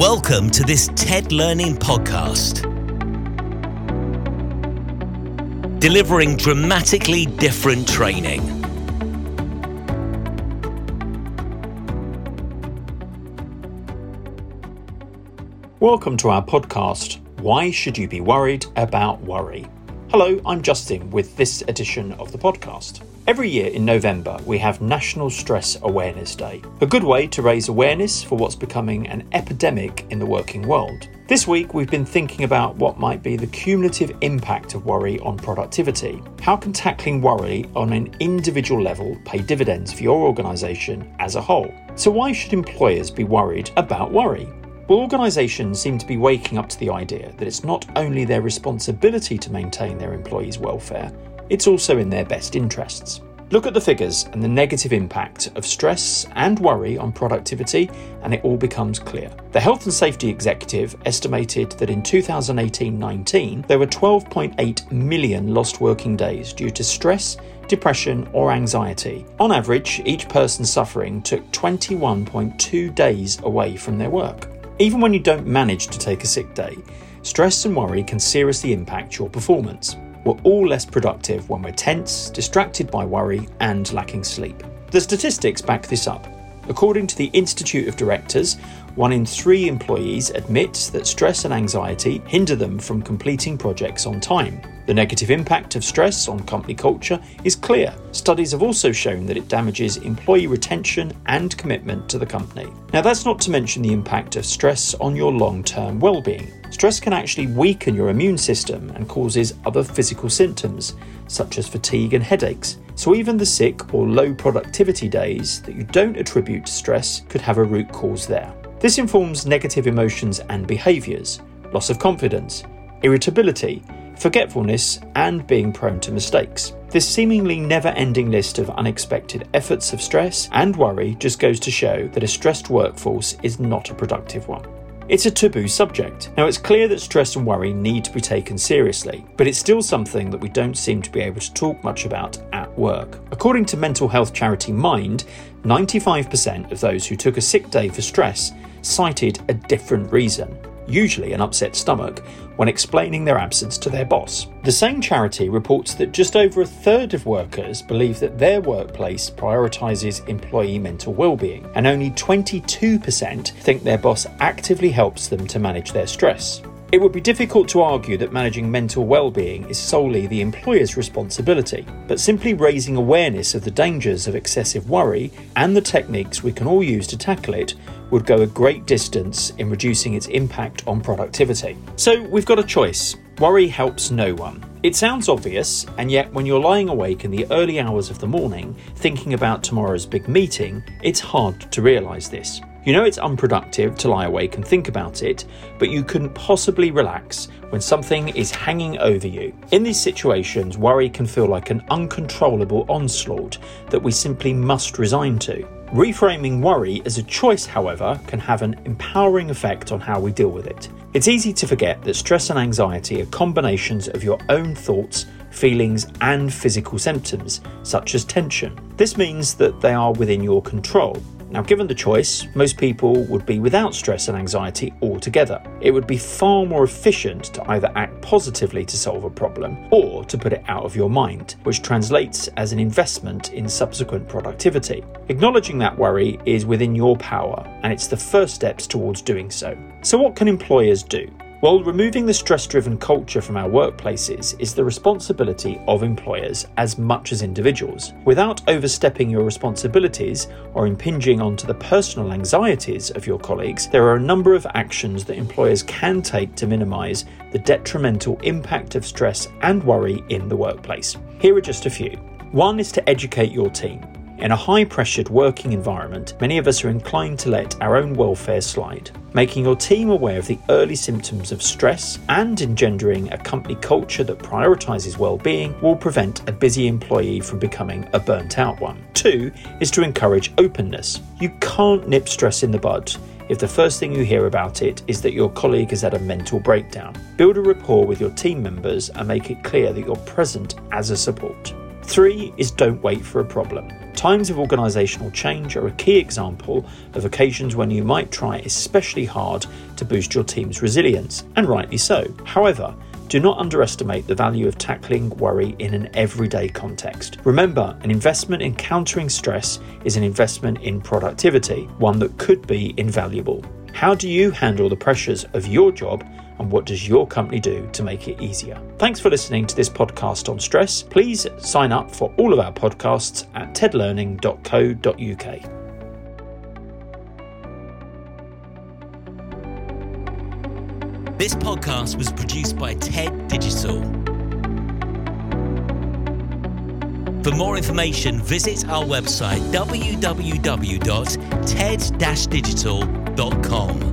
Welcome to this TED Learning podcast. Delivering dramatically different training. Welcome to our podcast, Why Should You Be Worried About Worry? Hello, I'm Justin with this edition of the podcast. Every year in November, we have National Stress Awareness Day, a good way to raise awareness for what's becoming an epidemic in the working world. This week, we've been thinking about what might be the cumulative impact of worry on productivity. How can tackling worry on an individual level pay dividends for your organisation as a whole? So, why should employers be worried about worry? Organisations seem to be waking up to the idea that it's not only their responsibility to maintain their employees' welfare, it's also in their best interests. Look at the figures and the negative impact of stress and worry on productivity, and it all becomes clear. The Health and Safety Executive estimated that in 2018 19, there were 12.8 million lost working days due to stress, depression, or anxiety. On average, each person suffering took 21.2 days away from their work. Even when you don't manage to take a sick day, stress and worry can seriously impact your performance. We're all less productive when we're tense, distracted by worry, and lacking sleep. The statistics back this up. According to the Institute of Directors, one in three employees admits that stress and anxiety hinder them from completing projects on time. The negative impact of stress on company culture is clear. Studies have also shown that it damages employee retention and commitment to the company. Now, that's not to mention the impact of stress on your long term well being. Stress can actually weaken your immune system and causes other physical symptoms, such as fatigue and headaches. So, even the sick or low productivity days that you don't attribute to stress could have a root cause there. This informs negative emotions and behaviours, loss of confidence, irritability, forgetfulness, and being prone to mistakes. This seemingly never ending list of unexpected efforts of stress and worry just goes to show that a stressed workforce is not a productive one. It's a taboo subject. Now, it's clear that stress and worry need to be taken seriously, but it's still something that we don't seem to be able to talk much about work. According to mental health charity Mind, 95% of those who took a sick day for stress cited a different reason usually an upset stomach, when explaining their absence to their boss. The same charity reports that just over a third of workers believe that their workplace prioritises employee mental well-being, and only 22% think their boss actively helps them to manage their stress. It would be difficult to argue that managing mental well-being is solely the employer's responsibility, but simply raising awareness of the dangers of excessive worry and the techniques we can all use to tackle it would go a great distance in reducing its impact on productivity. So, we've got a choice. Worry helps no one. It sounds obvious, and yet when you're lying awake in the early hours of the morning thinking about tomorrow's big meeting, it's hard to realise this. You know it's unproductive to lie awake and think about it, but you couldn't possibly relax when something is hanging over you. In these situations, worry can feel like an uncontrollable onslaught that we simply must resign to. Reframing worry as a choice, however, can have an empowering effect on how we deal with it. It's easy to forget that stress and anxiety are combinations of your own thoughts, feelings, and physical symptoms, such as tension. This means that they are within your control. Now, given the choice, most people would be without stress and anxiety altogether. It would be far more efficient to either act positively to solve a problem or to put it out of your mind, which translates as an investment in subsequent productivity. Acknowledging that worry is within your power, and it's the first steps towards doing so. So, what can employers do? Well, removing the stress driven culture from our workplaces is the responsibility of employers as much as individuals. Without overstepping your responsibilities or impinging onto the personal anxieties of your colleagues, there are a number of actions that employers can take to minimise the detrimental impact of stress and worry in the workplace. Here are just a few. One is to educate your team. In a high pressured working environment, many of us are inclined to let our own welfare slide. Making your team aware of the early symptoms of stress and engendering a company culture that prioritises well-being will prevent a busy employee from becoming a burnt out one. Two is to encourage openness. You can't nip stress in the bud if the first thing you hear about it is that your colleague has had a mental breakdown. Build a rapport with your team members and make it clear that you're present as a support. Three is don't wait for a problem. Times of organisational change are a key example of occasions when you might try especially hard to boost your team's resilience, and rightly so. However, do not underestimate the value of tackling worry in an everyday context. Remember, an investment in countering stress is an investment in productivity, one that could be invaluable. How do you handle the pressures of your job and what does your company do to make it easier? Thanks for listening to this podcast on stress. Please sign up for all of our podcasts at tedlearning.co.uk. This podcast was produced by TED Digital. For more information, visit our website www.ted-digital.com.